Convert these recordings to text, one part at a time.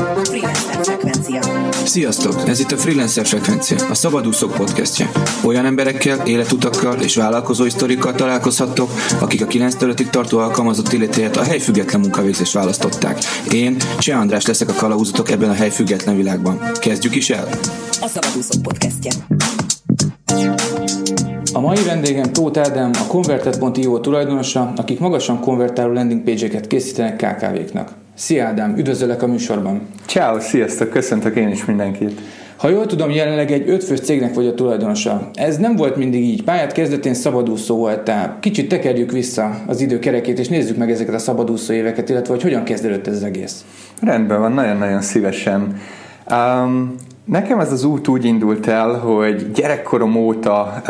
Freelancer Frekvencia. Sziasztok! Ez itt a Freelancer Frekvencia, a Szabadúszók podcastje. Olyan emberekkel, életutakkal és vállalkozói sztorikkal találkozhattok, akik a 9 5 tartó alkalmazott életéért a helyfüggetlen munkavégzést választották. Én, Cseh András leszek a kalauzotok ebben a helyfüggetlen világban. Kezdjük is el! A Szabadúszók podcastje. A mai vendégem Tóth Ádám, a Converted.io tulajdonosa, akik magasan konvertáló landing page-eket készítenek KKV-knak. Szia Ádám, üdvözöllek a műsorban! Ciao, sziasztok, köszöntök én is mindenkit. Ha jól tudom, jelenleg egy ötfős cégnek vagy a tulajdonosa. Ez nem volt mindig így. Pályát kezdetén szabadúszó voltál. Kicsit tekerjük vissza az időkerekét, és nézzük meg ezeket a szabadúszó éveket, illetve hogy hogyan kezdődött ez az egész. Rendben van, nagyon-nagyon szívesen. Um, Nekem ez az út úgy indult el, hogy gyerekkorom óta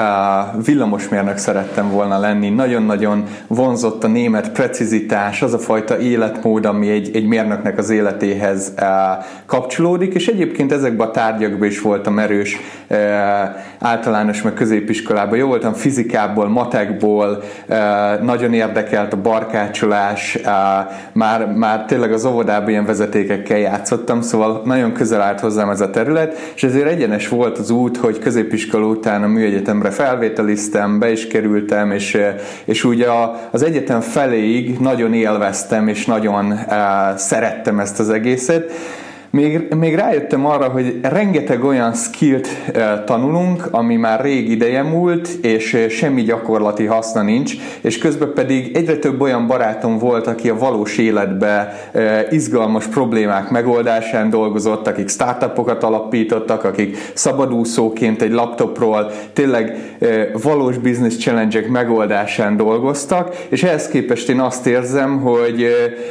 villamosmérnök szerettem volna lenni. Nagyon-nagyon vonzott a német precizitás, az a fajta életmód, ami egy, egy mérnöknek az életéhez kapcsolódik, és egyébként ezekben a tárgyakban is voltam erős általános meg középiskolában. Jó voltam fizikából, matekból, nagyon érdekelt a barkácsolás, már, már tényleg az óvodában ilyen vezetékekkel játszottam, szóval nagyon közel állt hozzám ez a terület, és ezért egyenes volt az út, hogy középiskola után a műegyetemre felvételiztem, be is kerültem, és, és úgy a, az egyetem feléig nagyon élveztem, és nagyon uh, szerettem ezt az egészet, még, még rájöttem arra, hogy rengeteg olyan skillt tanulunk, ami már rég ideje múlt, és semmi gyakorlati haszna nincs, és közben pedig egyre több olyan barátom volt, aki a valós életbe izgalmas problémák megoldásán dolgozott, akik startupokat alapítottak, akik szabadúszóként egy laptopról tényleg valós business challenge megoldásán dolgoztak, és ehhez képest én azt érzem, hogy,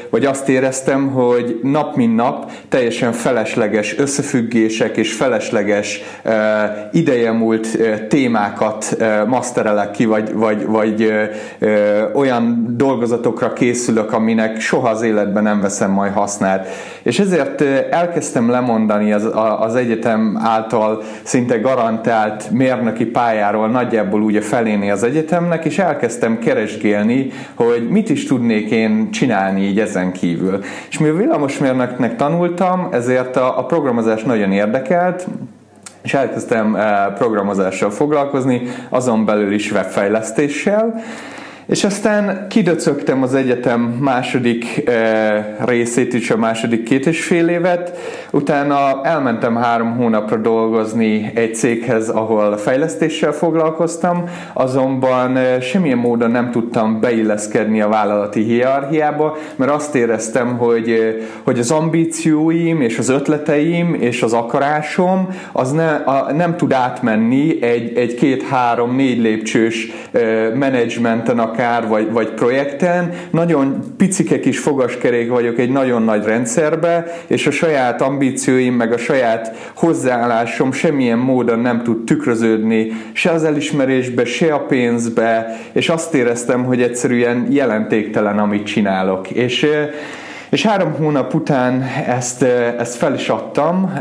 vagy azt éreztem, hogy nap mint nap teljesen teljesen felesleges összefüggések és felesleges ideje múlt uh, témákat masterelek ki, vagy, vagy, vagy olyan dolgozatokra készülök, aminek soha az életben nem veszem majd hasznát. És ezért elkezdtem lemondani az, az egyetem által szinte garantált mérnöki pályáról nagyjából úgy a feléni az egyetemnek, és elkezdtem keresgélni, hogy mit is tudnék én csinálni így ezen kívül. És mivel villamosmérnöknek tanultam, ezért a, a programozás nagyon érdekelt, és elkezdtem eh, programozással foglalkozni, azon belül is webfejlesztéssel, és aztán kidöcögtem az egyetem második e, részét is, a második két és fél évet, utána elmentem három hónapra dolgozni egy céghez, ahol fejlesztéssel foglalkoztam, azonban e, semmilyen módon nem tudtam beilleszkedni a vállalati hierarchiába, mert azt éreztem, hogy, e, hogy az ambícióim és az ötleteim és az akarásom az ne, a, nem tud átmenni egy, egy két-három, négy lépcsős e, menedzsmenten, akár, vagy, vagy projekten, nagyon picike kis fogaskerék vagyok egy nagyon nagy rendszerbe, és a saját ambícióim, meg a saját hozzáállásom semmilyen módon nem tud tükröződni se az elismerésbe, se a pénzbe, és azt éreztem, hogy egyszerűen jelentéktelen, amit csinálok. És és három hónap után ezt, ezt fel is adtam,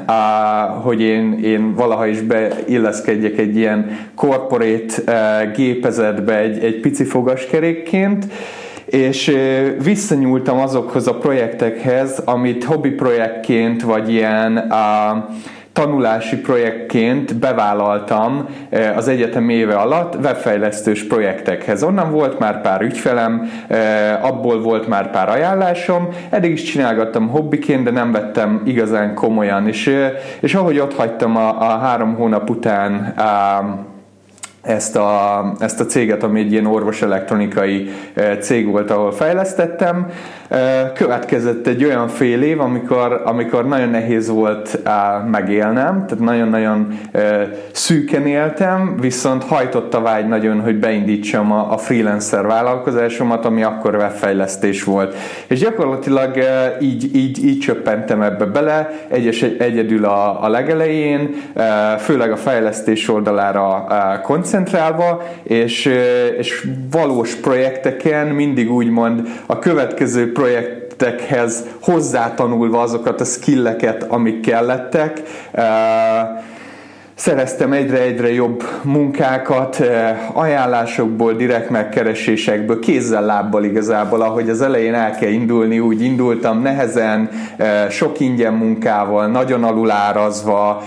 hogy én, én valaha is beilleszkedjek egy ilyen corporate gépezetbe egy, egy pici fogaskerékként, és visszanyúltam azokhoz a projektekhez, amit hobbi projektként, vagy ilyen uh, tanulási projektként bevállaltam eh, az egyetem éve alatt webfejlesztős projektekhez. Onnan volt már pár ügyfelem, eh, abból volt már pár ajánlásom, eddig is csinálgattam hobbiként, de nem vettem igazán komolyan, és, eh, és ahogy ott hagytam a, a három hónap után ezt a, ezt a céget, ami egy ilyen orvos elektronikai cég volt, ahol fejlesztettem, Következett egy olyan fél év, amikor, amikor nagyon nehéz volt megélnem, tehát nagyon-nagyon szűken éltem, viszont hajtott a vágy nagyon, hogy beindítsam a, a freelancer vállalkozásomat, ami akkor webfejlesztés volt. És gyakorlatilag így, így, így csöppentem ebbe bele, egyes, egyedül a, a legelején, főleg a fejlesztés oldalára koncentrálva, és, és valós projekteken mindig úgymond a következő projektekhez hozzátanulva azokat a skilleket, amik kellettek. szereztem egyre-egyre jobb munkákat, ajánlásokból, direkt megkeresésekből, kézzel, lábbal igazából, ahogy az elején el kell indulni, úgy indultam nehezen, sok ingyen munkával, nagyon alulárazva,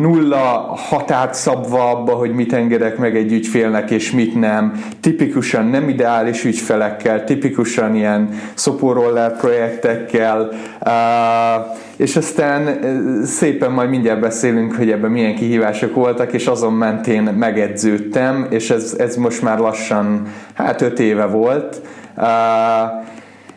nulla határt szabva abba, hogy mit engedek meg egy ügyfélnek és mit nem. Tipikusan nem ideális ügyfelekkel, tipikusan ilyen szopóroller projektekkel, és aztán szépen majd mindjárt beszélünk, hogy ebben milyen kihívások voltak, és azon mentén megedződtem, és ez, ez most már lassan, hát öt éve volt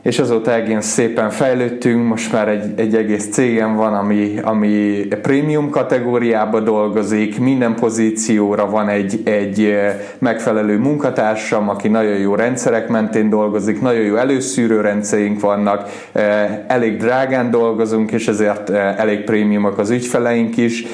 és azóta egész szépen fejlődtünk, most már egy, egy egész cégem van, ami, ami prémium kategóriába dolgozik, minden pozícióra van egy, egy megfelelő munkatársam, aki nagyon jó rendszerek mentén dolgozik, nagyon jó előszűrő rendszerünk vannak, elég drágán dolgozunk, és ezért elég prémiumok az ügyfeleink is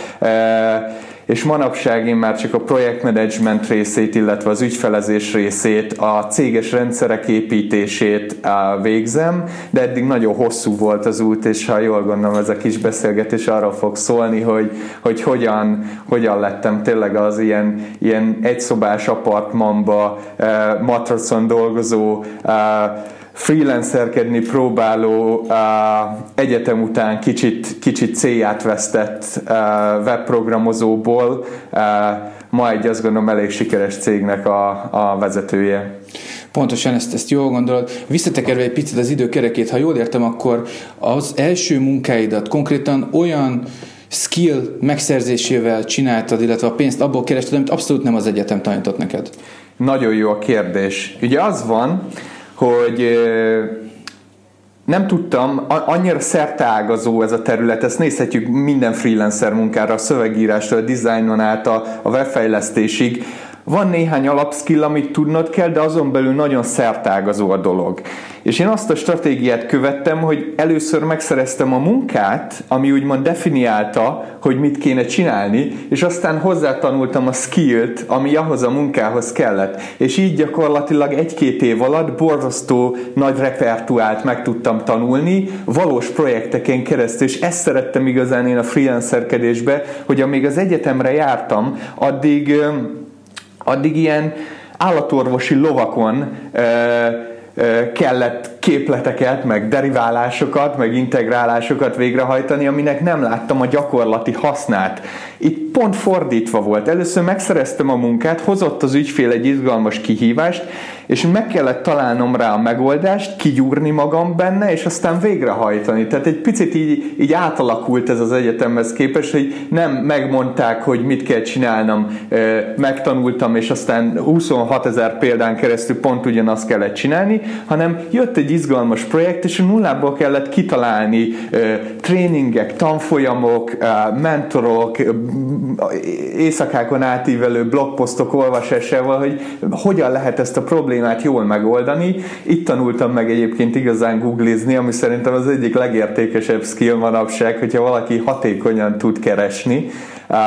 és manapság én már csak a projektmenedzsment részét, illetve az ügyfelezés részét, a céges rendszerek építését végzem, de eddig nagyon hosszú volt az út, és ha jól gondolom, ez a kis beszélgetés arról fog szólni, hogy, hogy hogyan, hogyan lettem tényleg az ilyen, ilyen egyszobás apartmanba, matracon dolgozó freelancerkedni próbáló uh, egyetem után kicsit, kicsit célját vesztett uh, webprogramozóból uh, ma egy azt gondolom elég sikeres cégnek a, a vezetője. Pontosan ezt, ezt jól gondolod. Visszatekerve egy picit az időkerekét, ha jól értem, akkor az első munkáidat konkrétan olyan skill megszerzésével csináltad, illetve a pénzt abból kerested, amit abszolút nem az egyetem tanított neked. Nagyon jó a kérdés. Ugye az van, hogy nem tudtam, annyira szerteágazó ez a terület, ezt nézhetjük minden freelancer munkára, a szövegírástól, a dizájnon át a, a webfejlesztésig, van néhány alapskill, amit tudnod kell, de azon belül nagyon szertágazó a dolog. És én azt a stratégiát követtem, hogy először megszereztem a munkát, ami úgymond definiálta, hogy mit kéne csinálni, és aztán hozzátanultam a skillt, ami ahhoz a munkához kellett. És így gyakorlatilag egy-két év alatt borzasztó nagy repertuált meg tudtam tanulni, valós projekteken keresztül, és ezt szerettem igazán én a freelancerkedésbe, hogy amíg az egyetemre jártam, addig addig ilyen állatorvosi lovakon kellett képleteket, meg deriválásokat, meg integrálásokat végrehajtani, aminek nem láttam a gyakorlati hasznát. Itt pont fordítva volt. Először megszereztem a munkát, hozott az ügyfél egy izgalmas kihívást, és meg kellett találnom rá a megoldást, kigyúrni magam benne, és aztán végrehajtani. Tehát egy picit így, így átalakult ez az egyetemhez képest, hogy nem megmondták, hogy mit kell csinálnom, megtanultam, és aztán 26 ezer példán keresztül pont ugyanazt kellett csinálni, hanem jött egy izgalmas projekt, és nullából kellett kitalálni tréningek, tanfolyamok, mentorok, éjszakákon átívelő blogposztok olvasásával, hogy hogyan lehet ezt a problémát jól megoldani. Itt tanultam meg egyébként igazán googlizni, ami szerintem az egyik legértékesebb skill manapság, hogyha valaki hatékonyan tud keresni. Uh,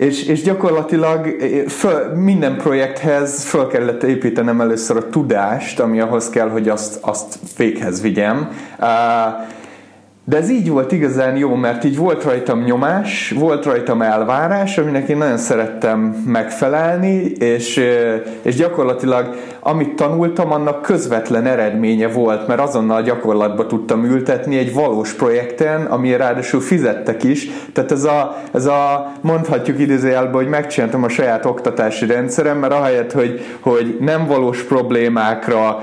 és, és gyakorlatilag föl, minden projekthez föl kellett építenem először a tudást, ami ahhoz kell, hogy azt, azt véghez vigyem. Uh, de ez így volt igazán jó, mert így volt rajtam nyomás, volt rajtam elvárás, aminek én nagyon szerettem megfelelni, és, és gyakorlatilag amit tanultam, annak közvetlen eredménye volt, mert azonnal gyakorlatba tudtam ültetni egy valós projekten, ami ráadásul fizettek is. Tehát ez a, ez a mondhatjuk idézőjelben, hogy megcsináltam a saját oktatási rendszerem, mert ahelyett, hogy, hogy nem valós problémákra,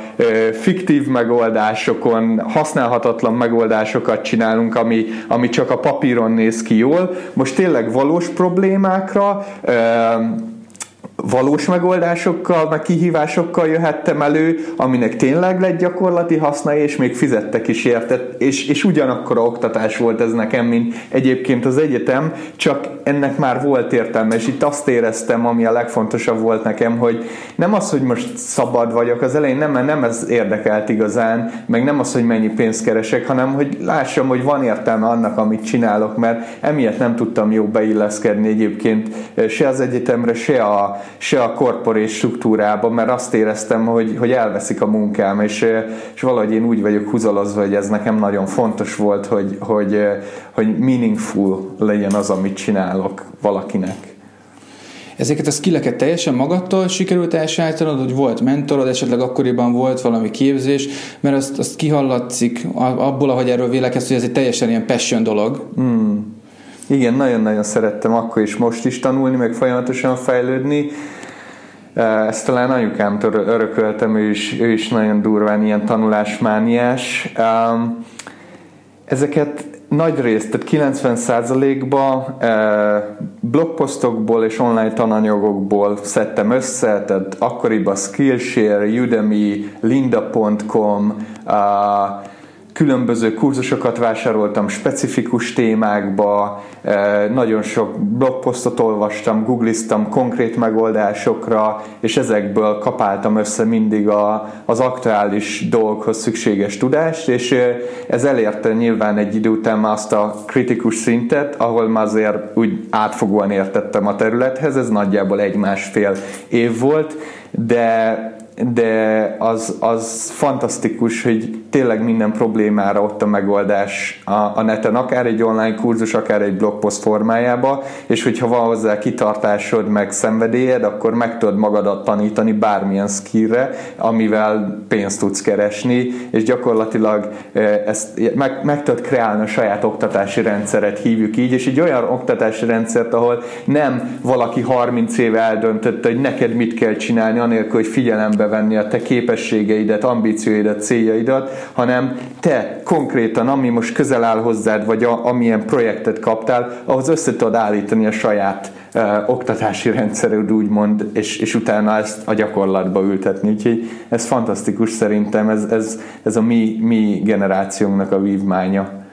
fiktív megoldásokon, használhatatlan megoldásokat csinálunk, ami, ami csak a papíron néz ki jól, most tényleg valós problémákra, valós megoldásokkal, meg kihívásokkal jöhettem elő, aminek tényleg lett gyakorlati haszna, és még fizettek is érte, és, és ugyanakkor a oktatás volt ez nekem, mint egyébként az egyetem, csak ennek már volt értelme, és itt azt éreztem, ami a legfontosabb volt nekem, hogy nem az, hogy most szabad vagyok, az elején nem, nem ez érdekelt igazán, meg nem az, hogy mennyi pénzt keresek, hanem hogy lássam, hogy van értelme annak, amit csinálok, mert emiatt nem tudtam jó beilleszkedni egyébként se az egyetemre, se a, se a korporés struktúrába, mert azt éreztem, hogy, hogy elveszik a munkám, és, és valahogy én úgy vagyok húzalozva, hogy ez nekem nagyon fontos volt, hogy, hogy, hogy meaningful legyen az, amit csinálok valakinek. Ezeket a skilleket teljesen magadtól sikerült elsállítanod, hogy volt mentorod, esetleg akkoriban volt valami képzés, mert azt, azt kihallatszik abból, ahogy erről vélekedsz, hogy ez egy teljesen ilyen passion dolog. Hmm. Igen, nagyon-nagyon szerettem akkor is most is tanulni, meg folyamatosan fejlődni. Ezt talán anyukámtól örököltem, ő is, ő is nagyon durván ilyen tanulásmániás. Ezeket nagy részt, tehát 90%-ba blogposztokból és online tananyagokból szedtem össze, tehát akkoriban Skillshare, Udemy, Linda.com, különböző kurzusokat vásároltam specifikus témákba, eh, nagyon sok blogposztot olvastam, googliztam konkrét megoldásokra, és ezekből kapáltam össze mindig a, az aktuális dolgokhoz szükséges tudást, és eh, ez elérte nyilván egy idő után azt a kritikus szintet, ahol már azért úgy átfogóan értettem a területhez, ez nagyjából egy-másfél év volt, de de az, az fantasztikus, hogy tényleg minden problémára ott a megoldás a, a neten, akár egy online kurzus, akár egy blogpost formájába, és hogyha van hozzá kitartásod, meg szenvedélyed, akkor meg tudod magadat tanítani bármilyen skillre, amivel pénzt tudsz keresni, és gyakorlatilag ezt meg, meg tudod kreálni a saját oktatási rendszeret, hívjuk így, és egy olyan oktatási rendszert, ahol nem valaki 30 éve eldöntötte, hogy neked mit kell csinálni, anélkül, hogy figyelembe venni a te képességeidet, ambícióidat, céljaidat, hanem te konkrétan, ami most közel áll hozzád, vagy a, amilyen projektet kaptál, ahhoz össze tudod állítani a saját uh, oktatási rendszered, úgymond, és, és utána ezt a gyakorlatba ültetni. Úgyhogy ez fantasztikus szerintem, ez, ez, ez a mi, mi generációnknak a vívmánya.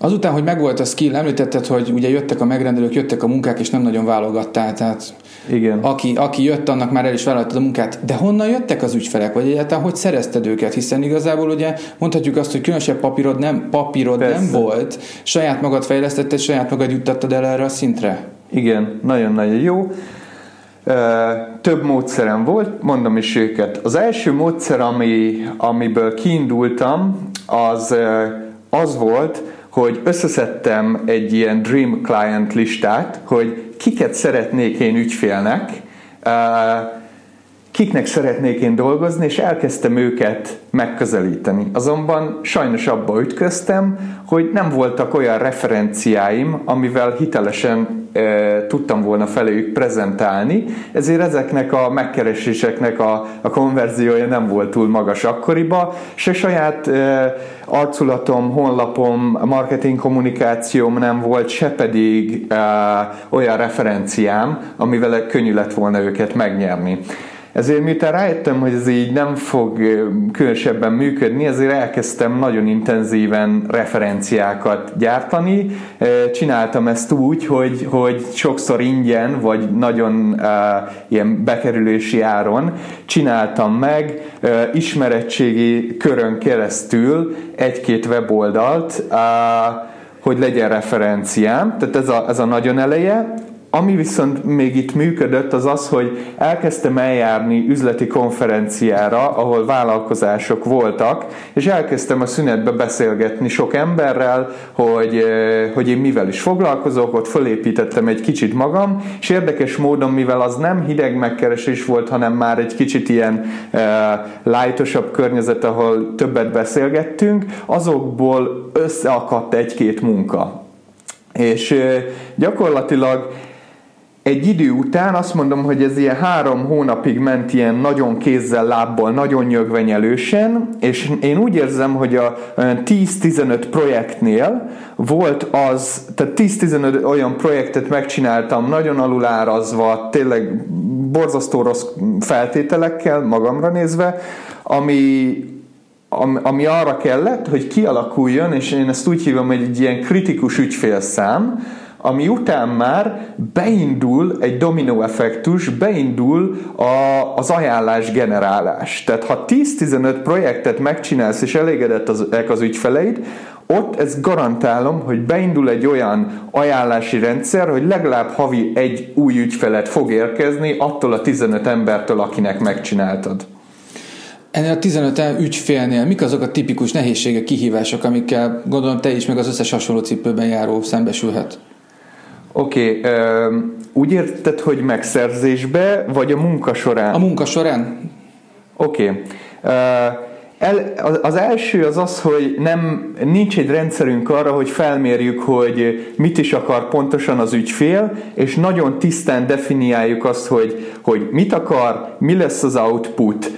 Azután, hogy megvolt a skill, említetted, hogy ugye jöttek a megrendelők, jöttek a munkák, és nem nagyon válogattál, tehát Igen. Aki, aki jött, annak már el is vállaltad a munkát. De honnan jöttek az ügyfelek, vagy egyáltalán hogy szerezted őket? Hiszen igazából ugye mondhatjuk azt, hogy különösebb papírod nem, papírod nem volt, saját magad fejlesztetted, saját magad juttattad el erre a szintre. Igen, nagyon-nagyon jó. Több módszerem volt, mondom is őket. Az első módszer, ami, amiből kiindultam, az az volt, hogy összeszedtem egy ilyen Dream Client listát, hogy kiket szeretnék én ügyfélnek, kiknek szeretnék én dolgozni, és elkezdtem őket megközelíteni. Azonban sajnos abba ütköztem, hogy nem voltak olyan referenciáim, amivel hitelesen e, tudtam volna feléjük prezentálni, ezért ezeknek a megkereséseknek a, a konverziója nem volt túl magas akkoriba, se saját e, arculatom, honlapom, marketing kommunikációm nem volt, se pedig e, olyan referenciám, amivel könnyű lett volna őket megnyerni. Ezért miután rájöttem, hogy ez így nem fog különösebben működni, ezért elkezdtem nagyon intenzíven referenciákat gyártani. Csináltam ezt úgy, hogy, hogy sokszor ingyen, vagy nagyon uh, ilyen bekerülési áron csináltam meg uh, ismerettségi körön keresztül egy-két weboldalt, uh, hogy legyen referenciám, tehát ez a, ez a nagyon eleje, ami viszont még itt működött, az az, hogy elkezdtem eljárni üzleti konferenciára, ahol vállalkozások voltak, és elkezdtem a szünetbe beszélgetni sok emberrel, hogy, eh, hogy én mivel is foglalkozok, ott fölépítettem egy kicsit magam, és érdekes módon, mivel az nem hideg megkeresés volt, hanem már egy kicsit ilyen uh, lightosabb környezet, ahol többet beszélgettünk, azokból összeakadt egy-két munka. És uh, gyakorlatilag egy idő után azt mondom, hogy ez ilyen három hónapig ment ilyen nagyon kézzel, lábbal, nagyon nyögvenyelősen, és én úgy érzem, hogy a 10-15 projektnél volt az, tehát 10-15 olyan projektet megcsináltam, nagyon alulárazva, tényleg borzasztó rossz feltételekkel, magamra nézve, ami, ami arra kellett, hogy kialakuljon, és én ezt úgy hívom, hogy egy ilyen kritikus ügyfélszám, ami után már beindul egy dominó effektus, beindul a, az ajánlás generálás. Tehát ha 10-15 projektet megcsinálsz és elégedett az, az ügyfeleid, ott ezt garantálom, hogy beindul egy olyan ajánlási rendszer, hogy legalább havi egy új ügyfelet fog érkezni attól a 15 embertől, akinek megcsináltad. Ennél a 15 ügyfélnél mik azok a tipikus nehézségek, kihívások, amikkel gondolom te is, meg az összes hasonló cipőben járó szembesülhet? Oké, okay, úgy érted, hogy megszerzésbe, vagy a munka során? A munka során. Oké. Okay. El, az első az az, hogy nem, nincs egy rendszerünk arra, hogy felmérjük, hogy mit is akar pontosan az ügyfél, és nagyon tisztán definiáljuk azt, hogy, hogy mit akar, mi lesz az output,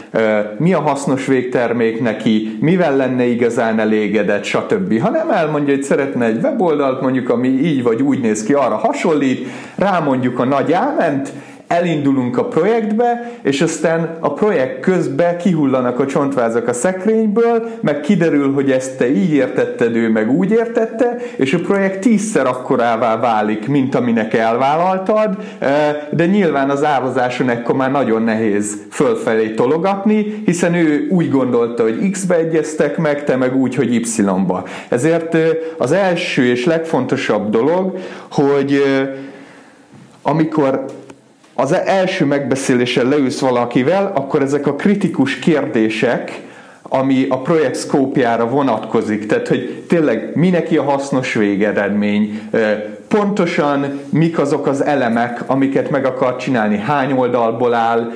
mi a hasznos végtermék neki, mivel lenne igazán elégedett, stb. Ha nem elmondja, hogy szeretne egy weboldalt, mondjuk, ami így vagy úgy néz ki, arra hasonlít, rámondjuk a nagy áment, elindulunk a projektbe, és aztán a projekt közben kihullanak a csontvázak a szekrényből, meg kiderül, hogy ezt te így értetted, ő meg úgy értette, és a projekt tízszer akkorává válik, mint aminek elvállaltad, eh, de nyilván az árazáson ekkor már nagyon nehéz fölfelé tologatni, hiszen ő úgy gondolta, hogy X-be egyeztek meg, te meg úgy, hogy Y-ba. Ezért eh, az első és legfontosabb dolog, hogy eh, amikor az első megbeszélésen leülsz valakivel, akkor ezek a kritikus kérdések, ami a projekt szkópjára vonatkozik. Tehát, hogy tényleg mi neki a hasznos végeredmény, pontosan mik azok az elemek, amiket meg akar csinálni, hány oldalból áll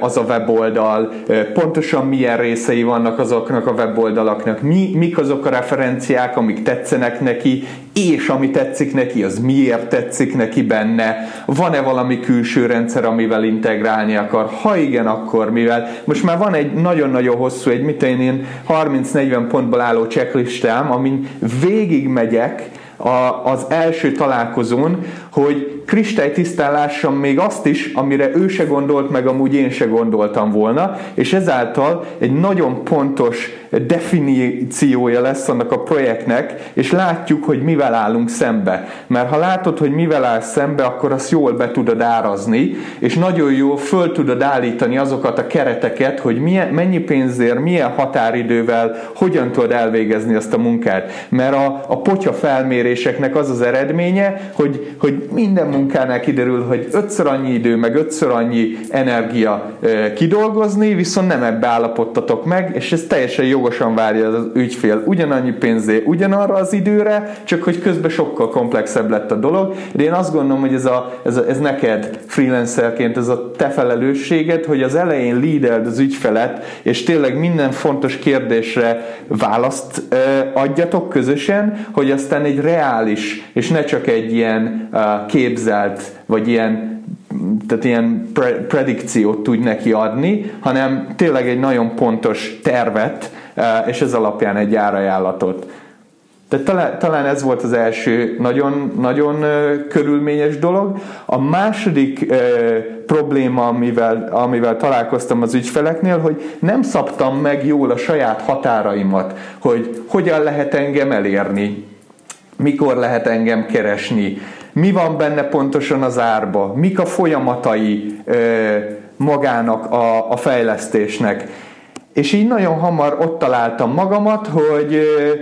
az a weboldal, pontosan milyen részei vannak azoknak a weboldalaknak, mi, mik azok a referenciák, amik tetszenek neki, és ami tetszik neki, az miért tetszik neki benne, van-e valami külső rendszer, amivel integrálni akar, ha igen, akkor mivel. Most már van egy nagyon-nagyon hosszú, egy mit én 30-40 pontból álló checklistám, amin végig megyek, a, az első találkozón, hogy kristálytisztán lássam még azt is, amire ő se gondolt, meg amúgy én se gondoltam volna, és ezáltal egy nagyon pontos definíciója lesz annak a projektnek, és látjuk, hogy mivel állunk szembe. Mert ha látod, hogy mivel állsz szembe, akkor azt jól be tudod árazni, és nagyon jól föl tudod állítani azokat a kereteket, hogy milyen, mennyi pénzért, milyen határidővel, hogyan tudod elvégezni azt a munkát. Mert a, a potya felméréseknek az az eredménye, hogy, hogy minden munkánál kiderül, hogy ötször annyi idő, meg ötször annyi energia kidolgozni, viszont nem ebbe állapottatok meg, és ez teljesen jogosan várja az ügyfél ugyanannyi pénzé, ugyanarra az időre, csak hogy közben sokkal komplexebb lett a dolog. De én azt gondolom, hogy ez, a, ez, a, ez neked freelancerként ez a te felelősséged, hogy az elején leadeld az ügyfelet, és tényleg minden fontos kérdésre választ adjatok közösen, hogy aztán egy reális, és ne csak egy ilyen képzelt, vagy ilyen tehát ilyen pre- predikciót tud neki adni, hanem tényleg egy nagyon pontos tervet, és ez alapján egy árajánlatot. Tehát talán, ez volt az első nagyon, nagyon körülményes dolog. A második probléma, amivel, amivel találkoztam az ügyfeleknél, hogy nem szabtam meg jól a saját határaimat, hogy hogyan lehet engem elérni, mikor lehet engem keresni, mi van benne pontosan az árba, mik a folyamatai ö, magának a, a fejlesztésnek. És így nagyon hamar ott találtam magamat, hogy ö,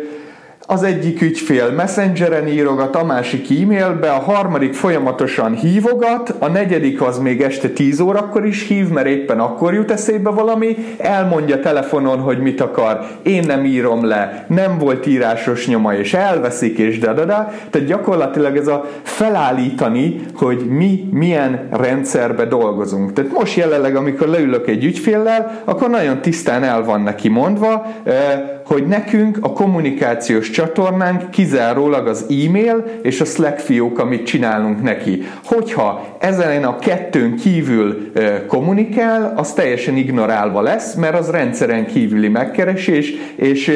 az egyik ügyfél messengeren írogat, a másik e-mailbe, a harmadik folyamatosan hívogat, a negyedik az még este 10 órakor is hív, mert éppen akkor jut eszébe valami, elmondja telefonon, hogy mit akar, én nem írom le, nem volt írásos nyoma, és elveszik, és da, da, da. Tehát gyakorlatilag ez a felállítani, hogy mi milyen rendszerbe dolgozunk. Tehát most jelenleg, amikor leülök egy ügyféllel, akkor nagyon tisztán el van neki mondva, eh, hogy nekünk a kommunikációs csatornánk kizárólag az e-mail és a Slack fiók, amit csinálunk neki. Hogyha ezen a kettőn kívül kommunikál, az teljesen ignorálva lesz, mert az rendszeren kívüli megkeresés, és,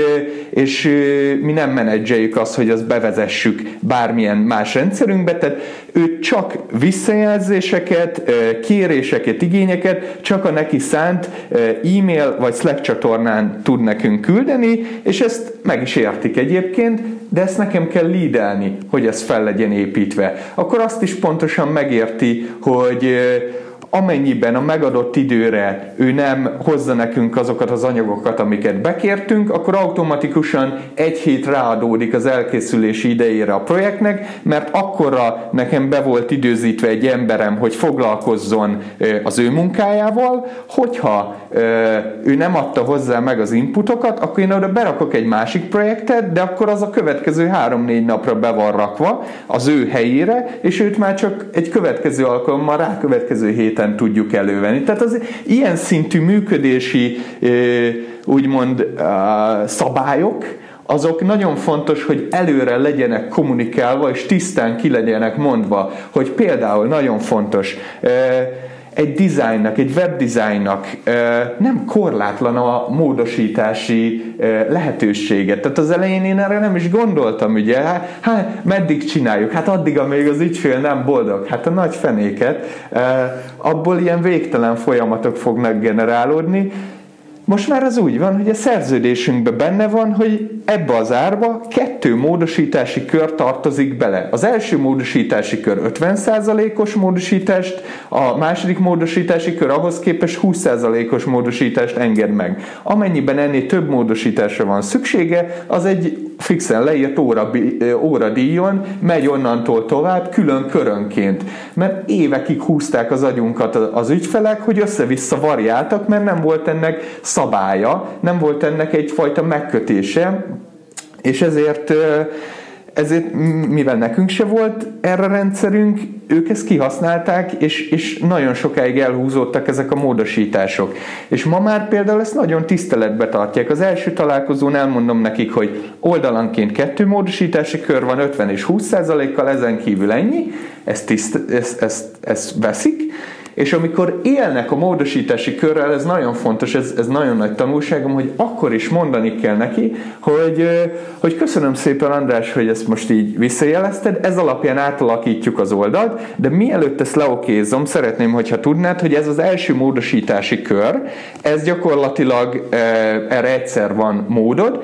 és mi nem menedzseljük azt, hogy azt bevezessük bármilyen más rendszerünkbe, tehát ő csak visszajelzéseket, kéréseket, igényeket csak a neki szánt e-mail vagy Slack csatornán tud nekünk küldeni, és ezt meg is értik egyébként, de ezt nekem kell lídelni, hogy ez fel legyen építve. Akkor azt is pontosan megérti, hogy amennyiben a megadott időre ő nem hozza nekünk azokat az anyagokat, amiket bekértünk, akkor automatikusan egy hét ráadódik az elkészülési idejére a projektnek, mert akkorra nekem be volt időzítve egy emberem, hogy foglalkozzon az ő munkájával, hogyha ő nem adta hozzá meg az inputokat, akkor én oda berakok egy másik projektet, de akkor az a következő három-négy napra be van rakva az ő helyére, és őt már csak egy következő alkalommal rá következő hét héten tudjuk elővenni. Tehát az ilyen szintű működési úgymond szabályok, azok nagyon fontos, hogy előre legyenek kommunikálva, és tisztán ki legyenek mondva, hogy például nagyon fontos, egy dizájnnak, egy webdesignnak nem korlátlan a módosítási lehetősége. Tehát az elején én erre nem is gondoltam, ugye, hát meddig csináljuk? Hát addig, amíg az ügyfél nem boldog. Hát a nagy fenéket, abból ilyen végtelen folyamatok fognak generálódni, most már az úgy van, hogy a szerződésünkben benne van, hogy ebbe az árba kettő módosítási kör tartozik bele. Az első módosítási kör 50%-os módosítást, a második módosítási kör ahhoz képest 20%-os módosítást enged meg. Amennyiben ennél több módosításra van szüksége, az egy fixen leírt óra, óradíjon megy onnantól tovább külön körönként. Mert évekig húzták az agyunkat az ügyfelek, hogy össze-vissza variáltak, mert nem volt ennek szabálya, nem volt ennek egyfajta megkötése, és ezért ezért, mivel nekünk se volt erre rendszerünk, ők ezt kihasználták, és, és nagyon sokáig elhúzódtak ezek a módosítások. És ma már például ezt nagyon tiszteletbe tartják. Az első találkozón elmondom nekik, hogy oldalanként kettő módosítási kör van, 50 és 20 százalékkal, ezen kívül ennyi, ezt, tiszt, ezt, ezt, ezt veszik, és amikor élnek a módosítási körrel, ez nagyon fontos, ez, ez nagyon nagy tanulságom, hogy akkor is mondani kell neki, hogy, hogy köszönöm szépen András, hogy ezt most így visszajelezted, ez alapján átalakítjuk az oldalt, de mielőtt ezt leokézom, szeretném, hogyha tudnád, hogy ez az első módosítási kör, ez gyakorlatilag erre egyszer van módod,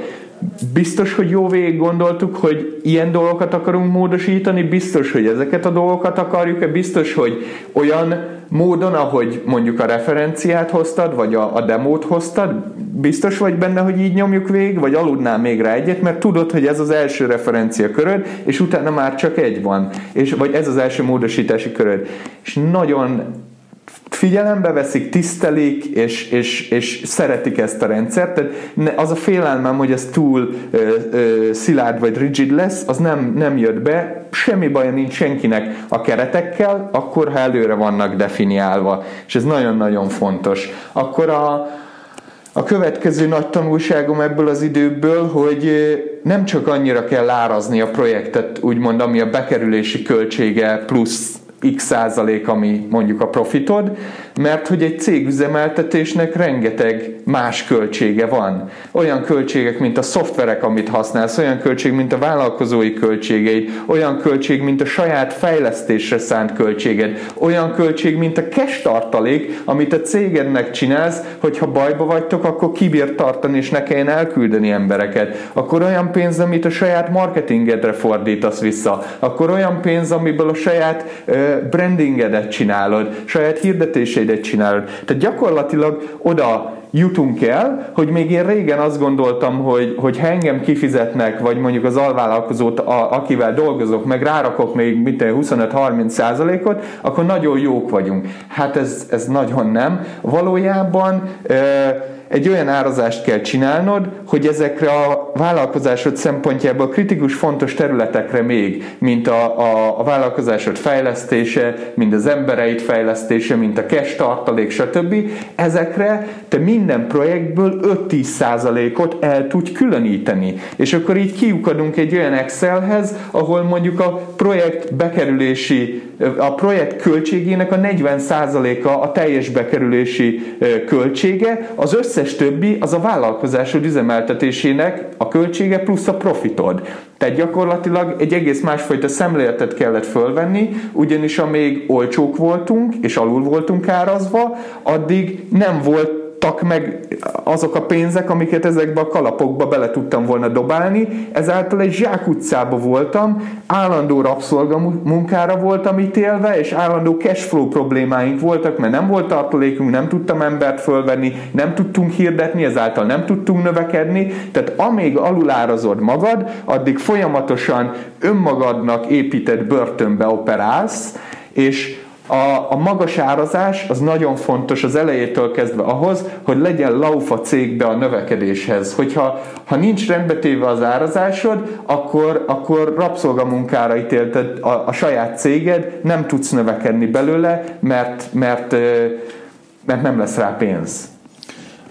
biztos, hogy jó végig gondoltuk, hogy ilyen dolgokat akarunk módosítani, biztos, hogy ezeket a dolgokat akarjuk-e, biztos, hogy olyan módon, ahogy mondjuk a referenciát hoztad, vagy a, a demót hoztad, biztos vagy benne, hogy így nyomjuk végig, vagy aludnál még rá egyet, mert tudod, hogy ez az első referencia köröd, és utána már csak egy van, és, vagy ez az első módosítási köröd. És nagyon figyelembe veszik, tisztelik, és, és, és szeretik ezt a rendszert. Tehát az a félelmem, hogy ez túl ö, ö, szilárd vagy rigid lesz, az nem, nem jött be. Semmi baja nincs senkinek a keretekkel, akkor ha előre vannak definiálva. És ez nagyon-nagyon fontos. Akkor a, a következő nagy tanulságom ebből az időből, hogy nem csak annyira kell árazni a projektet, úgymond, ami a bekerülési költsége plusz x százalék, ami mondjuk a profitod, mert hogy egy cégüzemeltetésnek rengeteg más költsége van. Olyan költségek, mint a szoftverek, amit használsz, olyan költség, mint a vállalkozói költségeid, olyan költség, mint a saját fejlesztésre szánt költséged, olyan költség, mint a cash tartalék, amit a cégednek csinálsz, hogyha bajba vagytok, akkor kibír tartani, és ne kelljen elküldeni embereket. Akkor olyan pénz, amit a saját marketingedre fordítasz vissza. Akkor olyan pénz, amiből a saját brandingedet csinálod, saját hirdetését beszédet csinálod. Tehát gyakorlatilag oda jutunk el, hogy még én régen azt gondoltam, hogy, hogy ha engem kifizetnek, vagy mondjuk az alvállalkozót, a, akivel dolgozok, meg rárakok még 25-30 százalékot, akkor nagyon jók vagyunk. Hát ez, ez nagyon nem. Valójában e, egy olyan árazást kell csinálnod, hogy ezekre a vállalkozásod szempontjából kritikus fontos területekre még, mint a, a, a vállalkozásod fejlesztése, mint az embereit fejlesztése, mint a cash tartalék, stb. Ezekre te minden projektből 5-10 százalékot el tudj különíteni. És akkor így kiukadunk egy olyan Excelhez, ahol mondjuk a projekt bekerülési, a projekt költségének a 40 százaléka a teljes bekerülési költsége, az összes összes többi az a vállalkozásod üzemeltetésének a költsége plusz a profitod. Tehát gyakorlatilag egy egész másfajta szemléletet kellett fölvenni, ugyanis amíg olcsók voltunk és alul voltunk árazva, addig nem volt maradtak meg azok a pénzek, amiket ezekbe a kalapokba bele tudtam volna dobálni, ezáltal egy zsákutcába voltam, állandó rabszolgamunkára voltam ítélve, és állandó cashflow problémáink voltak, mert nem volt tartalékunk, nem tudtam embert fölvenni, nem tudtunk hirdetni, ezáltal nem tudtunk növekedni, tehát amíg alulárazod magad, addig folyamatosan önmagadnak épített börtönbe operálsz, és a, a magas árazás az nagyon fontos az elejétől kezdve ahhoz, hogy legyen laufa cégbe a növekedéshez. Hogyha ha nincs rendbetéve az árazásod, akkor, akkor rabszolgamunkára ítélted a, a saját céged, nem tudsz növekedni belőle, mert, mert, mert nem lesz rá pénz.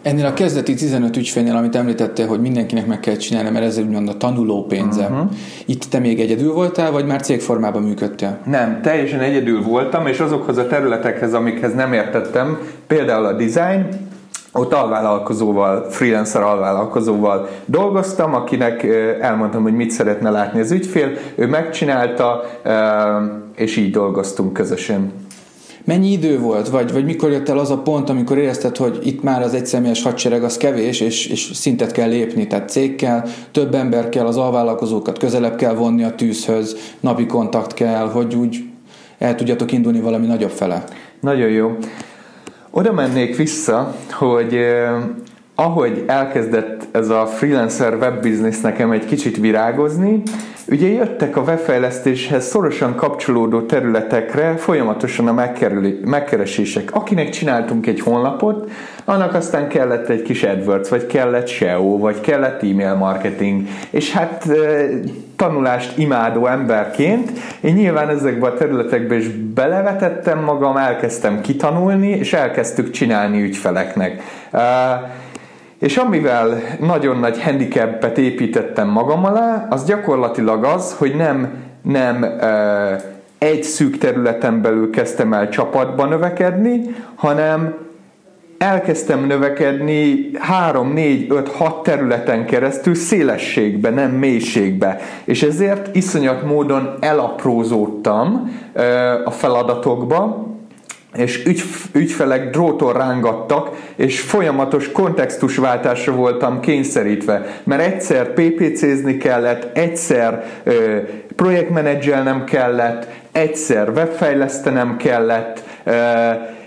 Ennél a kezdeti 15 ügyfélnél, amit említettél, hogy mindenkinek meg kell csinálni, mert ez úgymond a tanuló pénze. Uh-huh. Itt te még egyedül voltál, vagy már cégformában működtél? Nem, teljesen egyedül voltam, és azokhoz a területekhez, amikhez nem értettem, például a design, ott alvállalkozóval, freelancer alvállalkozóval dolgoztam, akinek elmondtam, hogy mit szeretne látni az ügyfél, ő megcsinálta, és így dolgoztunk közösen. Mennyi idő volt, vagy, vagy mikor jött el az a pont, amikor érezted, hogy itt már az egyszemélyes hadsereg az kevés, és, és szintet kell lépni, tehát cég kell, több ember kell, az alvállalkozókat közelebb kell vonni a tűzhöz, napi kontakt kell, hogy úgy el tudjatok indulni valami nagyobb fele. Nagyon jó. Oda mennék vissza, hogy ahogy elkezdett ez a freelancer webbusiness nekem egy kicsit virágozni, Ugye jöttek a webfejlesztéshez szorosan kapcsolódó területekre folyamatosan a megkeresések. Akinek csináltunk egy honlapot, annak aztán kellett egy kis AdWords, vagy kellett SEO, vagy kellett e-mail marketing, és hát tanulást imádó emberként én nyilván ezekbe a területekbe is belevetettem magam, elkezdtem kitanulni, és elkezdtük csinálni ügyfeleknek. És amivel nagyon nagy handicapet építettem magam alá, az gyakorlatilag az, hogy nem, nem egy szűk területen belül kezdtem el csapatba növekedni, hanem elkezdtem növekedni 3, 4, 5, 6 területen keresztül szélességbe, nem mélységbe. És ezért iszonyat módon elaprózódtam a feladatokba, és ügy, ügyfelek dróton rángattak, és folyamatos kontextusváltásra voltam kényszerítve, mert egyszer PPC-zni kellett, egyszer ö, projektmenedzselnem kellett, egyszer webfejlesztenem kellett, ö,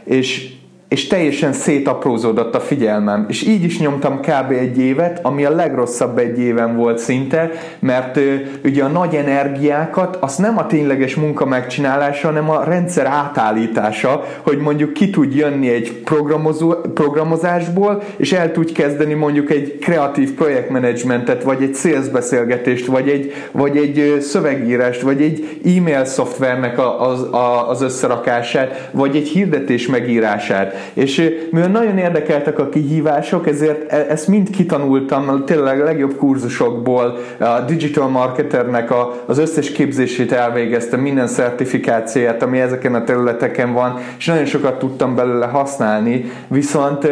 és és teljesen szétaprózódott a figyelmem. És így is nyomtam kb. egy évet, ami a legrosszabb egy éven volt szinte, mert ö, ugye a nagy energiákat az nem a tényleges munka megcsinálása, hanem a rendszer átállítása, hogy mondjuk ki tud jönni egy programozó, programozásból, és el tud kezdeni mondjuk egy kreatív projektmenedzsmentet, vagy egy sales beszélgetést, vagy egy, vagy egy szövegírást, vagy egy e-mail szoftvernek az, az összerakását, vagy egy hirdetés megírását és mivel nagyon érdekeltek a kihívások, ezért e, ezt mind kitanultam, tényleg a legjobb kurzusokból, a digital marketernek a, az összes képzését elvégeztem, minden szertifikációját, ami ezeken a területeken van, és nagyon sokat tudtam belőle használni, viszont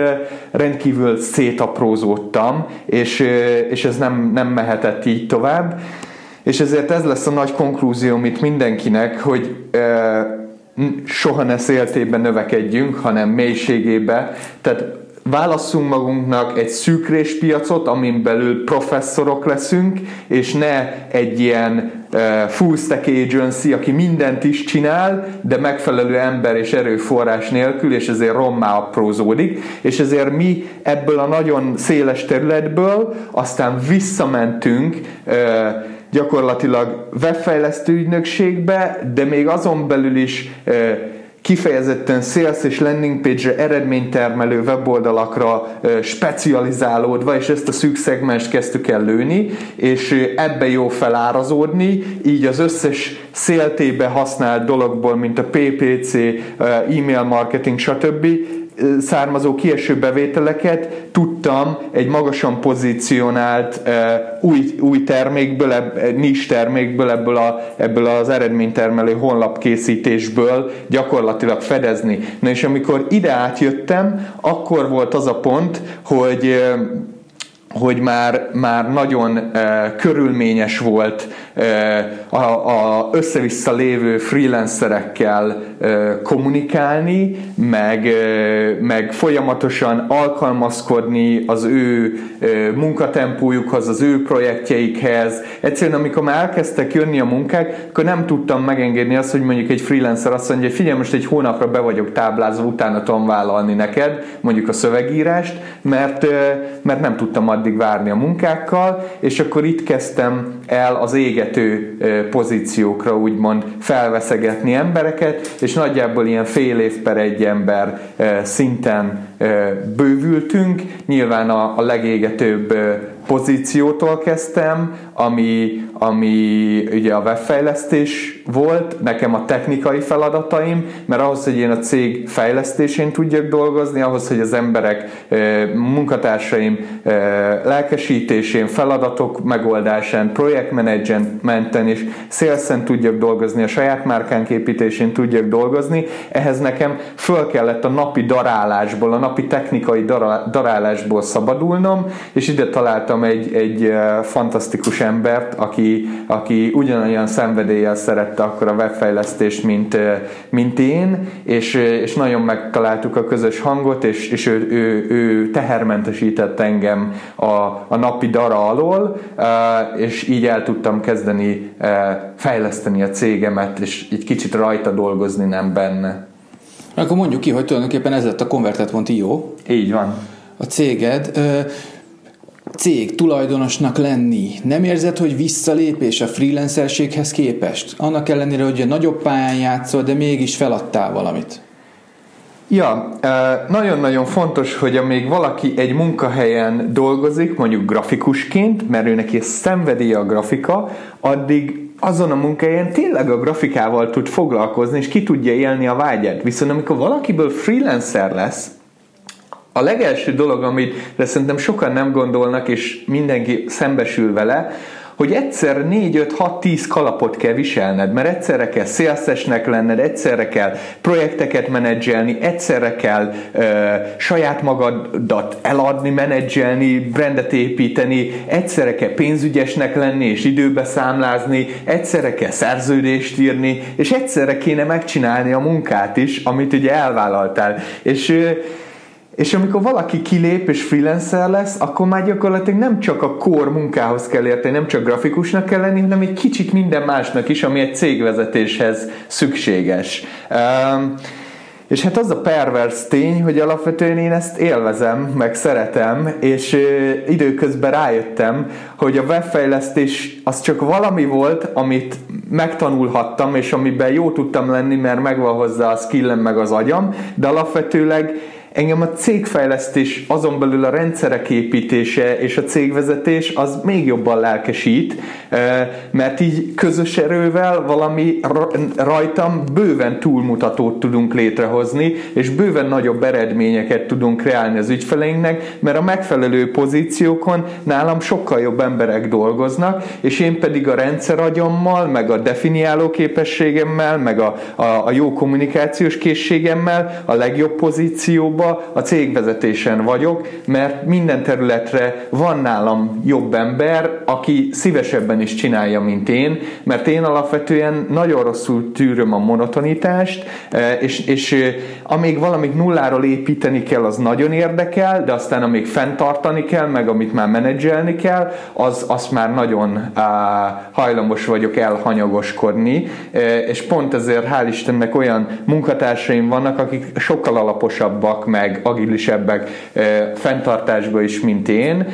rendkívül szétaprózódtam, és, és ez nem, nem mehetett így tovább. És ezért ez lesz a nagy konklúzióm itt mindenkinek, hogy soha ne széltében növekedjünk, hanem mélységébe. Tehát válasszunk magunknak egy szűkrés piacot, amin belül professzorok leszünk, és ne egy ilyen uh, full stack agency, aki mindent is csinál, de megfelelő ember és erőforrás nélkül, és ezért rommá aprózódik, és ezért mi ebből a nagyon széles területből aztán visszamentünk uh, gyakorlatilag webfejlesztő ügynökségbe, de még azon belül is kifejezetten sales és landing page-re eredménytermelő weboldalakra specializálódva, és ezt a szűk szegmest kezdtük el lőni, és ebbe jó felárazódni, így az összes széltébe használt dologból, mint a PPC, e-mail marketing, stb származó kieső bevételeket tudtam egy magasan pozícionált új, új termékből, nis termékből, ebből, a, ebből az eredménytermelő honlapkészítésből gyakorlatilag fedezni. Na és amikor ide átjöttem, akkor volt az a pont, hogy hogy már, már nagyon uh, körülményes volt uh, a, a össze-vissza lévő freelancerekkel kommunikálni, meg, meg folyamatosan alkalmazkodni az ő munkatempójukhoz, az ő projektjeikhez. Egyszerűen, amikor már elkezdtek jönni a munkák, akkor nem tudtam megengedni azt, hogy mondjuk egy freelancer azt mondja, hogy figyelj, most egy hónapra be vagyok táblázva, utána tudom vállalni neked, mondjuk a szövegírást, mert, mert nem tudtam addig várni a munkákkal, és akkor itt kezdtem el az égető pozíciókra úgymond felveszegetni embereket, és nagyjából ilyen fél év per egy ember szinten bővültünk. Nyilván a, a legégetőbb pozíciótól kezdtem, ami, ami ugye a webfejlesztés volt, nekem a technikai feladataim, mert ahhoz, hogy én a cég fejlesztésén tudjak dolgozni, ahhoz, hogy az emberek, munkatársaim lelkesítésén, feladatok megoldásán, projektmenedzsmenten és szélszen tudjak dolgozni, a saját márkánk építésén tudjak dolgozni, ehhez nekem föl kellett a napi darálásból, a napi technikai darálásból szabadulnom, és ide találtam egy, egy fantasztikus embert, aki, aki ugyanolyan szenvedéllyel szerette akkor a webfejlesztést, mint, mint én, és, és nagyon megtaláltuk a közös hangot, és, és ő, ő, ő tehermentesített engem a, a napi dara alól, és így el tudtam kezdeni fejleszteni a cégemet, és egy kicsit rajta dolgozni, nem benne. Akkor mondjuk ki, hogy tulajdonképpen ez lett a Converted.io. Így van. A céged cég tulajdonosnak lenni, nem érzed, hogy visszalépés a freelancerséghez képest? Annak ellenére, hogy a nagyobb pályán játszol, de mégis feladtál valamit. Ja, nagyon-nagyon fontos, hogy amíg valaki egy munkahelyen dolgozik, mondjuk grafikusként, mert ő neki szenvedélye a grafika, addig azon a munkahelyen tényleg a grafikával tud foglalkozni, és ki tudja élni a vágyát. Viszont amikor valakiből freelancer lesz, a legelső dolog, amit de szerintem sokan nem gondolnak, és mindenki szembesül vele, hogy egyszer 4, 5, 6, 10 kalapot kell viselned, mert egyszerre kell szélszesnek lenned, egyszerre kell projekteket menedzselni, egyszerre kell ö, saját magadat eladni, menedzselni, brandet építeni, egyszerre kell pénzügyesnek lenni és időbe számlázni, egyszerre kell szerződést írni, és egyszerre kéne megcsinálni a munkát is, amit ugye elvállaltál. És ö, és amikor valaki kilép és freelancer lesz, akkor már gyakorlatilag nem csak a kor munkához kell érteni, nem csak grafikusnak kell lenni, hanem egy kicsit minden másnak is, ami egy cégvezetéshez szükséges. Um, és hát az a pervers tény, hogy alapvetően én ezt élvezem, meg szeretem, és időközben rájöttem, hogy a webfejlesztés az csak valami volt, amit megtanulhattam, és amiben jó tudtam lenni, mert megvan hozzá a skillem meg az agyam, de alapvetőleg Engem a cégfejlesztés, azon belül a rendszerek építése és a cégvezetés az még jobban lelkesít, mert így közös erővel valami rajtam bőven túlmutatót tudunk létrehozni, és bőven nagyobb eredményeket tudunk kreálni az ügyfeleinknek, mert a megfelelő pozíciókon nálam sokkal jobb emberek dolgoznak, és én pedig a rendszeragyammal, meg a definiáló képességemmel, meg a, a, a jó kommunikációs készségemmel a legjobb pozícióban dolgokba, a cégvezetésen vagyok, mert minden területre van nálam jobb ember, aki szívesebben is csinálja, mint én, mert én alapvetően nagyon rosszul tűröm a monotonitást, eh, és, és eh, amíg valamit nulláról építeni kell, az nagyon érdekel, de aztán amíg fenntartani kell, meg amit már menedzselni kell, az, azt már nagyon á, hajlamos vagyok elhanyagoskodni, eh, és pont ezért hál' Istennek olyan munkatársaim vannak, akik sokkal alaposabbak, meg agilisebbek fenntartásba is, mint én,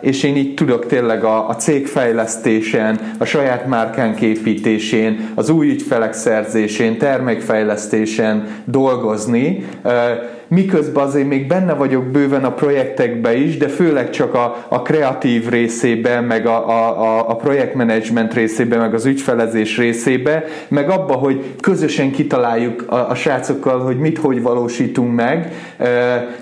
és én így tudok tényleg a, a cégfejlesztésen, a saját márkánk építésén, az új ügyfelek szerzésén, termékfejlesztésen dolgozni, miközben azért még benne vagyok bőven a projektekbe is, de főleg csak a, a kreatív részébe, meg a, a, a projektmenedzsment részébe, meg az ügyfelezés részébe, meg abba, hogy közösen kitaláljuk a, a srácokkal, hogy mit, hogy valósítunk meg,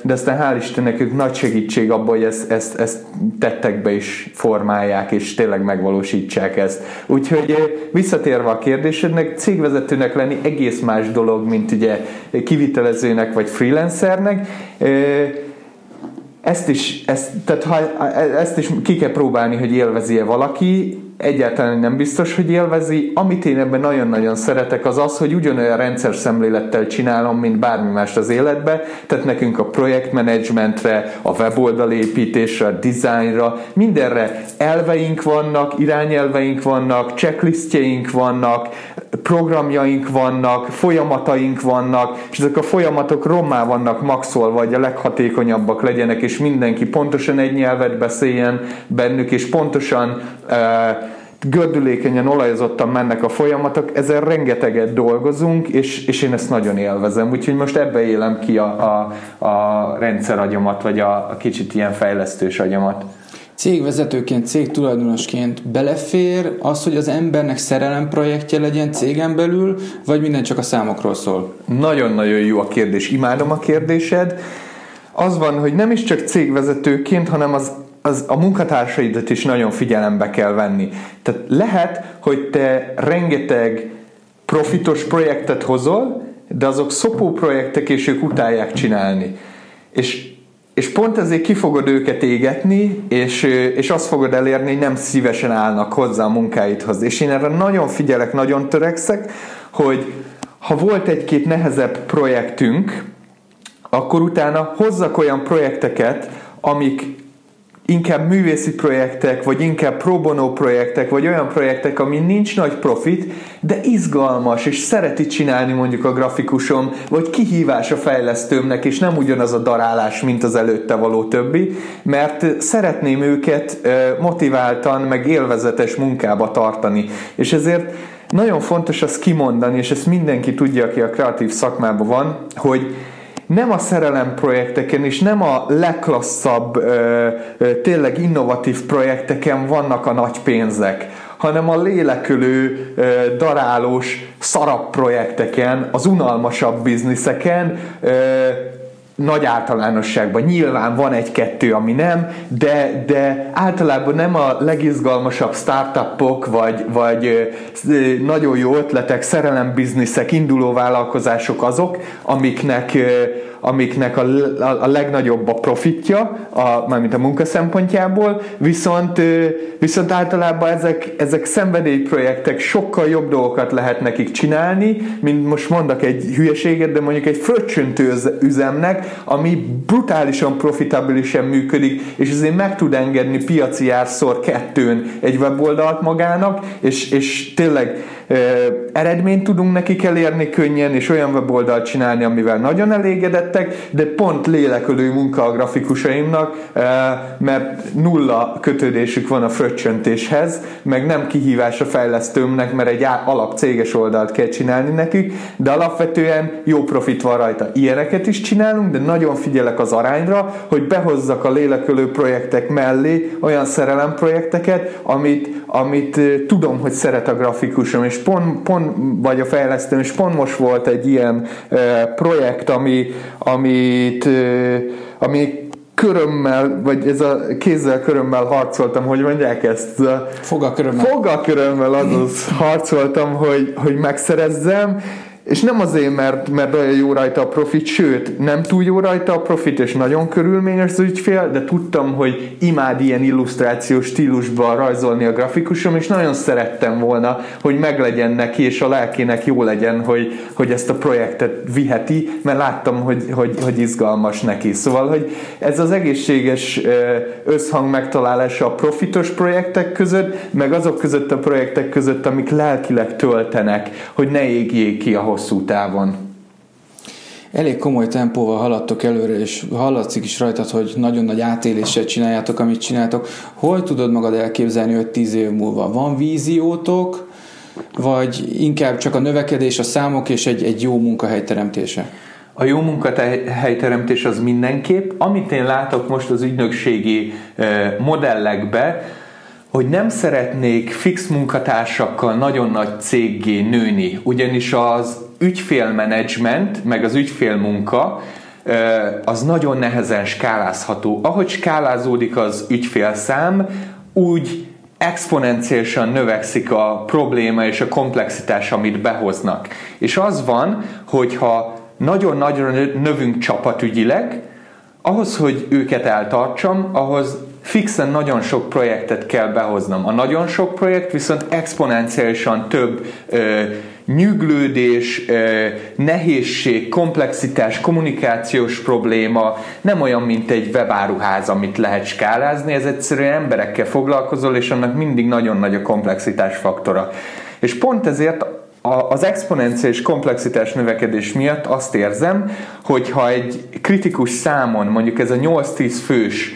de aztán hál' Istennek ők nagy segítség abban, hogy ezt, ezt, ezt tettekbe is formálják, és tényleg megvalósítsák ezt. Úgyhogy visszatérve a kérdésednek, cégvezetőnek lenni egész más dolog, mint ugye kivitelezőnek vagy freelance rendszernek. Ezt is, ezt, tehát ha, ezt is ki kell próbálni, hogy élvezi-e valaki. egyáltalán nem biztos, hogy élvezi. Amit én ebben nagyon-nagyon szeretek, az az, hogy ugyanolyan rendszer szemlélettel csinálom, mint bármi más az életbe. Tehát nekünk a projektmenedzsmentre, a weboldal építésre, a designra, mindenre elveink vannak, irányelveink vannak, checklistjeink vannak, programjaink vannak, folyamataink vannak, és ezek a folyamatok rommá vannak maxolva, hogy a leghatékonyabbak legyenek, és mindenki pontosan egy nyelvet beszéljen bennük, és pontosan uh, gördülékenyen, olajozottan mennek a folyamatok, ezzel rengeteget dolgozunk, és, és én ezt nagyon élvezem. Úgyhogy most ebbe élem ki a, a, a rendszeragyamat, vagy a, a kicsit ilyen fejlesztős agyamat cégvezetőként, cégtulajdonosként belefér az, hogy az embernek szerelem projektje legyen cégen belül, vagy minden csak a számokról szól? Nagyon-nagyon jó a kérdés. Imádom a kérdésed. Az van, hogy nem is csak cégvezetőként, hanem az az a munkatársaidat is nagyon figyelembe kell venni. Tehát lehet, hogy te rengeteg profitos projektet hozol, de azok szopó projektek, és ők utálják csinálni. És és pont ezért ki fogod őket égetni, és, és azt fogod elérni, hogy nem szívesen állnak hozzá a munkáidhoz. És én erre nagyon figyelek, nagyon törekszek, hogy ha volt egy-két nehezebb projektünk, akkor utána hozzak olyan projekteket, amik inkább művészi projektek, vagy inkább pro bono projektek, vagy olyan projektek, ami nincs nagy profit, de izgalmas, és szereti csinálni mondjuk a grafikusom, vagy kihívás a fejlesztőmnek, és nem ugyanaz a darálás, mint az előtte való többi, mert szeretném őket motiváltan, meg élvezetes munkába tartani. És ezért nagyon fontos azt kimondani, és ezt mindenki tudja, aki a kreatív szakmában van, hogy nem a szerelem projekteken és nem a legklasszabb, tényleg innovatív projekteken vannak a nagy pénzek, hanem a lélekülő, darálós, szarab projekteken, az unalmasabb bizniszeken, nagy általánosságban. Nyilván van egy-kettő, ami nem, de, de általában nem a legizgalmasabb startupok, vagy, vagy nagyon jó ötletek, szerelembizniszek, induló vállalkozások azok, amiknek amiknek a, a, a legnagyobb a profitja, a, mármint a munka szempontjából, viszont, viszont általában ezek, ezek szenvedélyprojektek sokkal jobb dolgokat lehet nekik csinálni, mint most mondok egy hülyeséget, de mondjuk egy fröccsöntő üzemnek, ami brutálisan profitabilisen működik, és ezért meg tud engedni piaci árszor kettőn egy weboldalt magának, és, és tényleg eredményt tudunk nekik elérni könnyen, és olyan weboldalt csinálni, amivel nagyon elégedettek, de pont lélekölő munka a grafikusaimnak, mert nulla kötődésük van a fröccsöntéshez, meg nem kihívás a fejlesztőmnek, mert egy alap céges oldalt kell csinálni nekik, de alapvetően jó profit van rajta. Ilyeneket is csinálunk, de nagyon figyelek az arányra, hogy behozzak a lélekölő projektek mellé olyan szerelem projekteket, amit, amit tudom, hogy szeret a grafikusom, és pont, pont vagy a fejlesztőm, és pont most volt egy ilyen projekt, ami, amit, ami körömmel, vagy ez a kézzel körömmel harcoltam, hogy mondják ezt? Fogakörömmel. Fogakörömmel azaz harcoltam, hogy, hogy megszerezzem, és nem azért, mert, mert olyan jó rajta a profit, sőt, nem túl jó rajta a profit, és nagyon körülményes az ügyfél, de tudtam, hogy imád ilyen illusztrációs stílusban rajzolni a grafikusom, és nagyon szerettem volna, hogy meglegyen neki, és a lelkének jó legyen, hogy, hogy ezt a projektet viheti, mert láttam, hogy, hogy, hogy izgalmas neki. Szóval, hogy ez az egészséges összhang megtalálása a profitos projektek között, meg azok között a projektek között, amik lelkileg töltenek, hogy ne égjék ki a hosszú távon. Elég komoly tempóval haladtok előre, és hallatszik is rajtad, hogy nagyon nagy átéléssel csináljátok, amit csináltok. Hol tudod magad elképzelni 5-10 év múlva? Van víziótok, vagy inkább csak a növekedés, a számok és egy, egy jó munkahely teremtése? A jó munkahelyteremtés az mindenképp. Amit én látok most az ügynökségi modellekbe, hogy nem szeretnék fix munkatársakkal nagyon nagy céggé nőni, ugyanis az ügyfélmenedzsment, meg az ügyfélmunka, az nagyon nehezen skálázható. Ahogy skálázódik az ügyfélszám, úgy exponenciálisan növekszik a probléma és a komplexitás, amit behoznak. És az van, hogyha nagyon nagyra növünk csapatügyileg, ahhoz, hogy őket eltartsam, ahhoz fixen nagyon sok projektet kell behoznom. A nagyon sok projekt viszont exponenciálisan több ö, nyüglődés, nehézség, komplexitás, kommunikációs probléma, nem olyan, mint egy webáruház, amit lehet skálázni, ez egyszerűen emberekkel foglalkozol, és annak mindig nagyon nagy a komplexitás faktora. És pont ezért az exponenciális komplexitás növekedés miatt azt érzem, hogy ha egy kritikus számon, mondjuk ez a 8-10 fős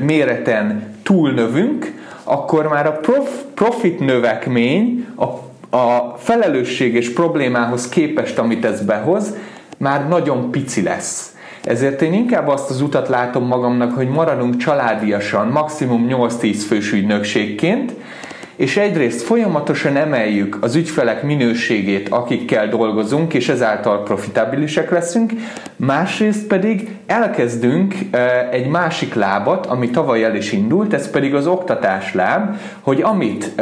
méreten túlnövünk, akkor már a profit növekmény a a felelősség és problémához képest, amit ez behoz, már nagyon pici lesz. Ezért én inkább azt az utat látom magamnak, hogy maradunk családiasan, maximum 8-10 fős ügynökségként, és egyrészt folyamatosan emeljük az ügyfelek minőségét, akikkel dolgozunk, és ezáltal profitabilisek leszünk, másrészt pedig elkezdünk egy másik lábat, ami tavaly el is indult, ez pedig az oktatás láb, hogy amit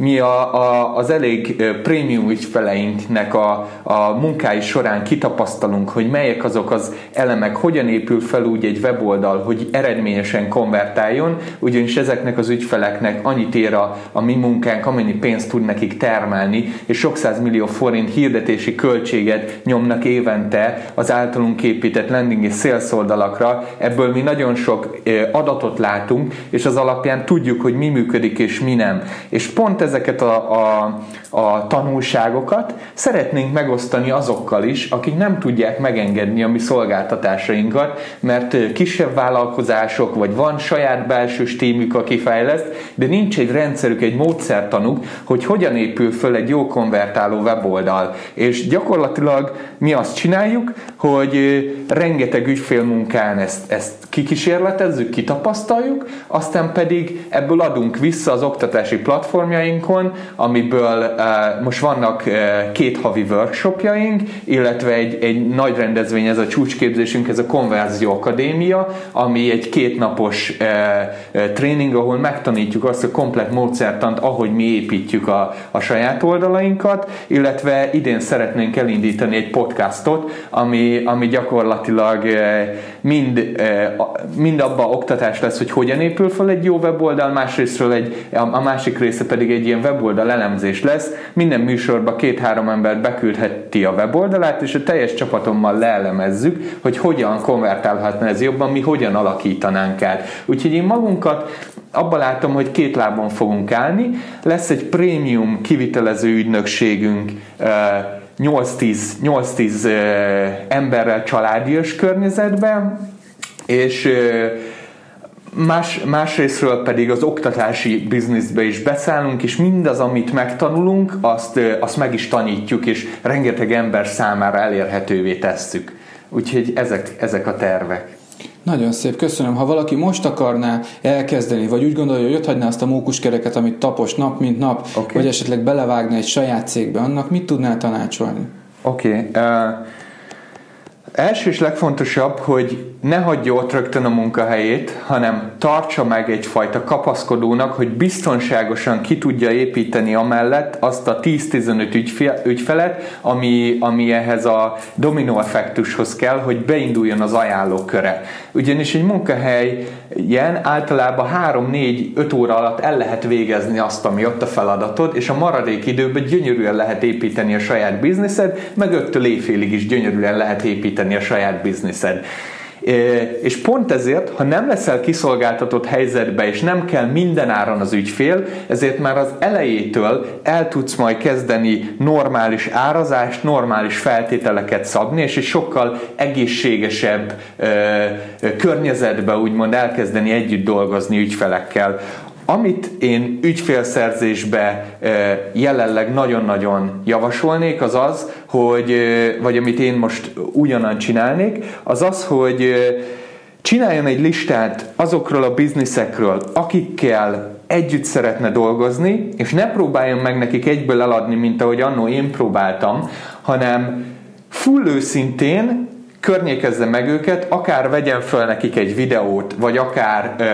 mi a, a, az elég prémium ügyfeleinknek a, a munkái során kitapasztalunk, hogy melyek azok az elemek, hogyan épül fel úgy egy weboldal, hogy eredményesen konvertáljon, ugyanis ezeknek az ügyfeleknek annyit ér a, mi munkánk, amennyi pénzt tud nekik termelni, és sok millió forint hirdetési költséget nyomnak évente az általunk épített landing és sales oldalakra. Ebből mi nagyon sok adatot látunk, és az alapján tudjuk, hogy mi működik és mi nem. És pont ezeket a, a, a tanulságokat szeretnénk megosztani azokkal is, akik nem tudják megengedni a mi szolgáltatásainkat, mert kisebb vállalkozások, vagy van saját belső stímük, aki fejleszt, de nincs egy rendszerük, egy módszertanuk, hogy hogyan épül föl egy jó konvertáló weboldal. És gyakorlatilag mi azt csináljuk, hogy rengeteg ügyfélmunkán ezt, ezt kikísérletezzük, kitapasztaljuk, aztán pedig ebből adunk vissza az oktatási platformjainkon, amiből most vannak uh, két havi workshopjaink, illetve egy, egy nagy rendezvény, ez a csúcsképzésünk, ez a Konverzió Akadémia, ami egy kétnapos uh, tréning, ahol megtanítjuk azt a komplet módszertant, ahogy mi építjük a, a saját oldalainkat, illetve idén szeretnénk elindítani egy podcastot, ami, ami gyakorlatilag mind mind abba oktatás lesz, hogy hogyan épül fel egy jó weboldal, másrésztről egy, a másik része pedig egy ilyen weboldal elemzés lesz. Minden műsorba két-három ember beküldheti a weboldalát, és a teljes csapatommal leelemezzük, hogy hogyan konvertálhatna ez jobban, mi hogyan alakítanánk át. Úgyhogy én magunkat abban látom, hogy két lábon fogunk állni. Lesz egy prémium kivitelező ügynökségünk, 8-10 emberrel családias környezetben, és Más, másrésztről pedig az oktatási bizniszbe is beszállunk, és mindaz, amit megtanulunk, azt, azt meg is tanítjuk, és rengeteg ember számára elérhetővé tesszük. Úgyhogy ezek, ezek a tervek. Nagyon szép, köszönöm. Ha valaki most akarná elkezdeni, vagy úgy gondolja, hogy ott hagyná azt a mókuskereket, amit tapos nap, mint nap, okay. vagy esetleg belevágna egy saját cégbe, annak mit tudnál tanácsolni? Oké. Okay. Uh, első és legfontosabb, hogy ne hagyja ott rögtön a munkahelyét, hanem tartsa meg egyfajta kapaszkodónak, hogy biztonságosan ki tudja építeni amellett azt a 10-15 ügyfelet, ami, ami ehhez a dominó effektushoz kell, hogy beinduljon az ajánlóköre. Ugyanis egy munkahelyen általában 3-4-5 óra alatt el lehet végezni azt, ami ott a feladatod, és a maradék időben gyönyörűen lehet építeni a saját bizniszed, meg 5-től éjfélig is gyönyörűen lehet építeni a saját bizniszed. És pont ezért, ha nem leszel kiszolgáltatott helyzetbe, és nem kell minden áron az ügyfél, ezért már az elejétől el tudsz majd kezdeni normális árazást, normális feltételeket szabni, és egy sokkal egészségesebb környezetbe úgymond elkezdeni együtt dolgozni ügyfelekkel. Amit én ügyfélszerzésbe jelenleg nagyon-nagyon javasolnék, az az, hogy, vagy amit én most ugyanan csinálnék, az az, hogy csináljon egy listát azokról a bizniszekről, akikkel együtt szeretne dolgozni, és ne próbáljon meg nekik egyből eladni, mint ahogy annó én próbáltam, hanem full őszintén környékezze meg őket, akár vegyen föl nekik egy videót, vagy akár ö,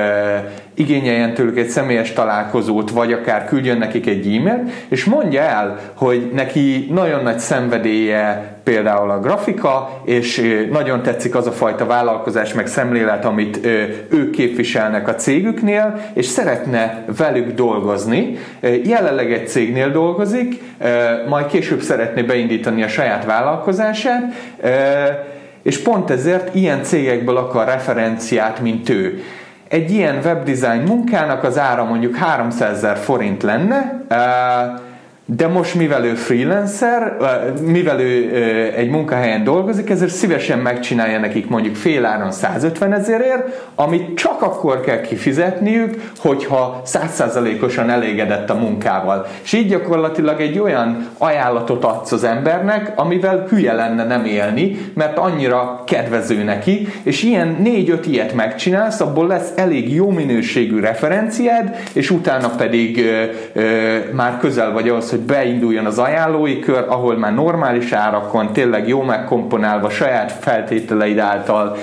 igényeljen tőlük egy személyes találkozót, vagy akár küldjön nekik egy e-mailt, és mondja el, hogy neki nagyon nagy szenvedélye például a grafika, és nagyon tetszik az a fajta vállalkozás meg szemlélet, amit ők képviselnek a cégüknél, és szeretne velük dolgozni. Jelenleg egy cégnél dolgozik, majd később szeretné beindítani a saját vállalkozását, és pont ezért ilyen cégekből akar referenciát, mint ő. Egy ilyen webdesign munkának az ára mondjuk 300 ezer forint lenne, de most mivel ő freelancer, mivel ő egy munkahelyen dolgozik, ezért szívesen megcsinálja nekik mondjuk fél áron 150 ezerért, amit csak akkor kell kifizetniük, hogyha százszázalékosan elégedett a munkával. És így gyakorlatilag egy olyan ajánlatot adsz az embernek, amivel hülye lenne nem élni, mert annyira kedvező neki, és ilyen négy-öt ilyet megcsinálsz, abból lesz elég jó minőségű referenciád, és utána pedig ö, ö, már közel vagy ahhoz, hogy beinduljon az ajánlói kör, ahol már normális árakon, tényleg jó megkomponálva, saját feltételeid által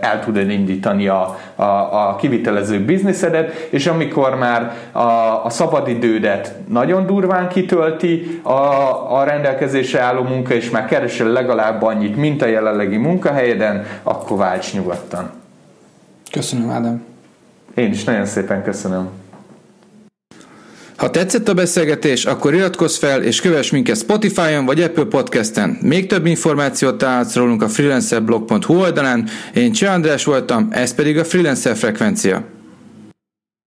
el tudod indítani a, a, a kivitelező bizniszedet, és amikor már a, a szabadidődet nagyon durván kitölti a, a rendelkezésre álló munka, és már keresel legalább annyit, mint a jelenlegi munkahelyeden, akkor válts nyugodtan. Köszönöm, Ádám. Én is nagyon szépen köszönöm. Ha tetszett a beszélgetés, akkor iratkozz fel és kövess minket Spotify-on vagy Apple Podcast-en. Még több információt találsz rólunk a freelancerblog.hu oldalán. Én Cseh András voltam, ez pedig a Freelancer Frekvencia.